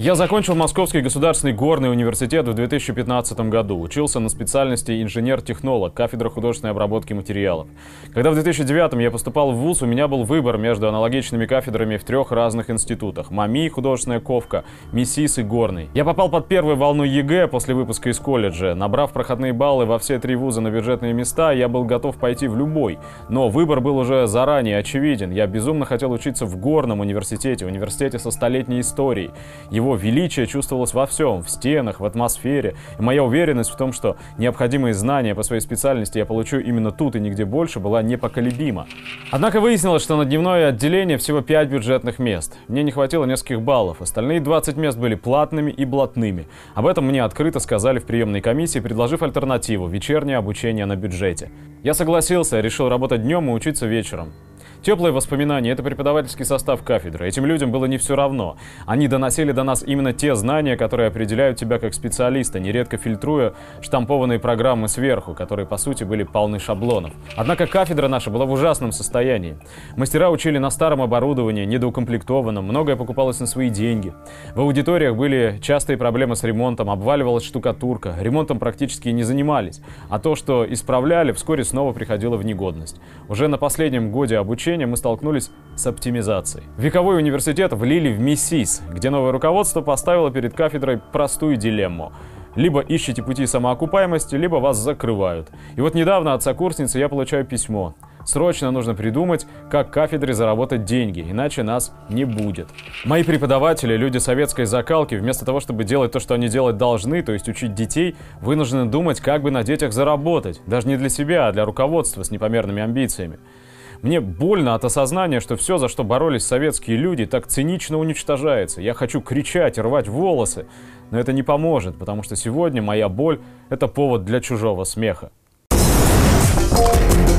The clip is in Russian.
Я закончил Московский государственный горный университет в 2015 году. Учился на специальности инженер-технолог, кафедра художественной обработки материалов. Когда в 2009 я поступал в ВУЗ, у меня был выбор между аналогичными кафедрами в трех разных институтах. МАМИ, художественная ковка, МИСИС и горный. Я попал под первую волну ЕГЭ после выпуска из колледжа. Набрав проходные баллы во все три вуза на бюджетные места, я был готов пойти в любой. Но выбор был уже заранее очевиден. Я безумно хотел учиться в горном университете, университете со столетней историей. Его его величие чувствовалось во всем, в стенах, в атмосфере. И моя уверенность в том, что необходимые знания по своей специальности я получу именно тут и нигде больше, была непоколебима. Однако выяснилось, что на дневное отделение всего 5 бюджетных мест. Мне не хватило нескольких баллов. Остальные 20 мест были платными и блатными. Об этом мне открыто сказали в приемной комиссии, предложив альтернативу – вечернее обучение на бюджете. Я согласился, решил работать днем и учиться вечером. Теплые воспоминания — это преподавательский состав кафедры. Этим людям было не все равно. Они доносили до нас именно те знания, которые определяют тебя как специалиста, нередко фильтруя штампованные программы сверху, которые, по сути, были полны шаблонов. Однако кафедра наша была в ужасном состоянии. Мастера учили на старом оборудовании, недоукомплектованном, многое покупалось на свои деньги. В аудиториях были частые проблемы с ремонтом, обваливалась штукатурка, ремонтом практически не занимались, а то, что исправляли, вскоре снова приходило в негодность. Уже на последнем годе обучения обучения мы столкнулись с оптимизацией. Вековой университет влили в МИСИС, где новое руководство поставило перед кафедрой простую дилемму. Либо ищите пути самоокупаемости, либо вас закрывают. И вот недавно от сокурсницы я получаю письмо. Срочно нужно придумать, как кафедре заработать деньги, иначе нас не будет. Мои преподаватели, люди советской закалки, вместо того, чтобы делать то, что они делать должны, то есть учить детей, вынуждены думать, как бы на детях заработать. Даже не для себя, а для руководства с непомерными амбициями. Мне больно от осознания, что все, за что боролись советские люди, так цинично уничтожается. Я хочу кричать, рвать волосы, но это не поможет, потому что сегодня моя боль — это повод для чужого смеха. Thank you